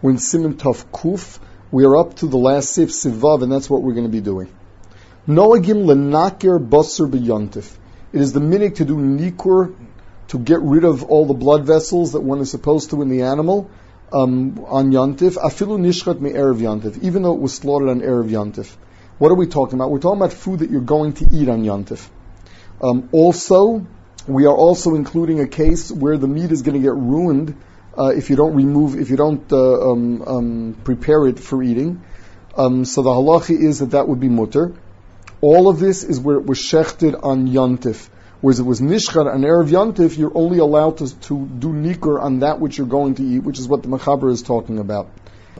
We're in Siman Tov Kuf. We are up to the last Sif Sivav, and that's what we're going to be doing. Noagim lenakir basar b'yontif. It is the minhag to do nikur, to get rid of all the blood vessels that one is supposed to in the animal um, on yontif. Afilu nishchat me erev yontif, even though it was slaughtered on erev yontif. What are we talking about? We're talking about food that you're going to eat on yontif. Um, also, we are also including a case where the meat is going to get ruined uh, if you don't remove, if you don't uh, um, um, prepare it for eating. Um, so the halacha is that that would be mutter. All of this is where it was shechted on yontif. Whereas it was nishchat on erev yontif, you're only allowed to, to do nikur on that which you're going to eat, which is what the machaber is talking about.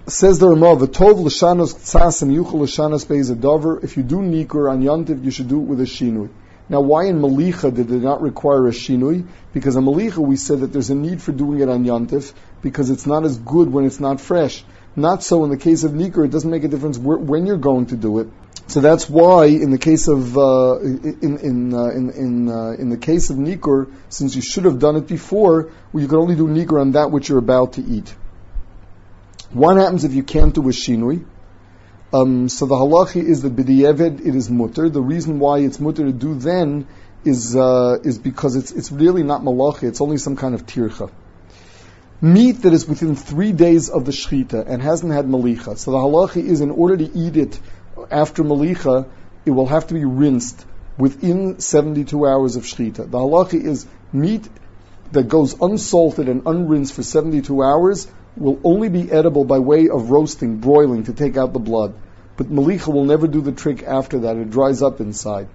Says the Ramah, "V'tov l'shanos tzasem yuchel l'shanos be'ezadover." If you do nikur on yontif, you should do it with a shinui. Now, why in Malicha did it not require a shinui? Because in Malicha we said that there's a need for doing it on Yantif because it's not as good when it's not fresh. Not so in the case of Nikur, it doesn't make a difference when you're going to do it. So that's why in the case of uh, in in uh, in in, uh, in, the case of Nikur, since you should have done it before, well, you can only do Nikur on that which you're about to eat. What happens if you can't do a shinui? Um, so the halachi is that b'di'eved it is mutter. The reason why it's mutter to do then is uh, is because it's it's really not malacha. It's only some kind of tircha. Meat that is within three days of the shechita and hasn't had malicha. So the halachi is in order to eat it after malicha, it will have to be rinsed within 72 hours of shechita. The halachi is meat that goes unsalted and unrinsed for 72 hours will only be edible by way of roasting, broiling to take out the blood. But malicha will never do the trick after that. It dries up inside.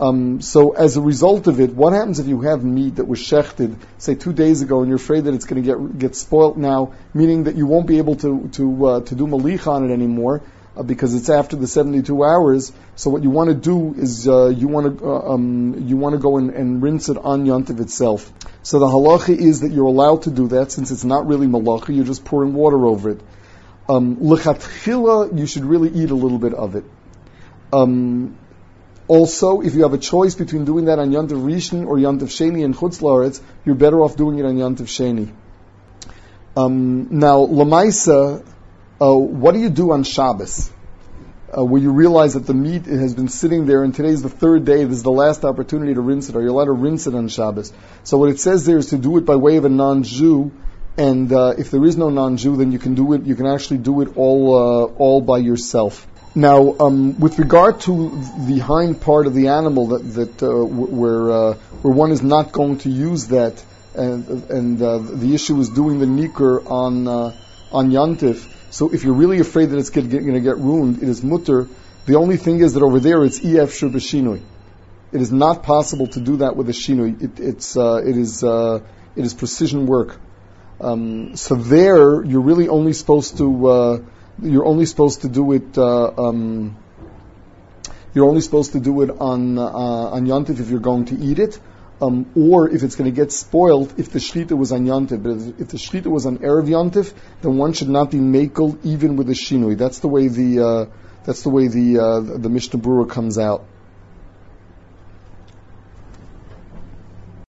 Um, so as a result of it, what happens if you have meat that was shechted, say two days ago, and you're afraid that it's going to get get spoilt now, meaning that you won't be able to to uh, to do malicha on it anymore? Uh, because it's after the 72 hours. So what you want to do is uh, you want to uh, um, you want to go and, and, rinse it on yontiv itself. So the halacha is that you're allowed to do that since it's not really malacha. You're just pouring water over it. Um, you should really eat a little bit of it. Um, also, if you have a choice between doing that on Yantiv Rishon or Yantiv Sheni and Chutz Laaretz, you're better off doing it on Yantiv Sheni. Um, now, Lamaisa, uh, what do you do on Shabbos? Uh, where you realize that the meat has been sitting there, and today's the third day. This is the last opportunity to rinse it. Are you allowed to rinse it on Shabbos? So what it says there is to do it by way of a non-Jew, and uh, if there is no non-Jew, then you can do it. You can actually do it all uh, all by yourself. Now, um, with regard to the hind part of the animal, that, that uh, where uh, where one is not going to use that, and and the issue is doing the nikur on on yantif so if you're really afraid that it's going to get ruined, it is mutter. The only thing is that over there it's ef shubashinui. It is not possible to do that with a shinui. It, it's uh, it is uh, it is precision work. Um, so there, you're really only supposed to uh, you're only supposed to do it. Uh, um, you're only supposed to do it on uh, on yontif if you're going to eat it um, or if it's going to get spoiled if the shechita was on yantiv. But if the shechita was on erev yantiv, then one should not be makel even with the shinui. That's the way the uh, that's the way the uh, the Mishnah Berurah comes out.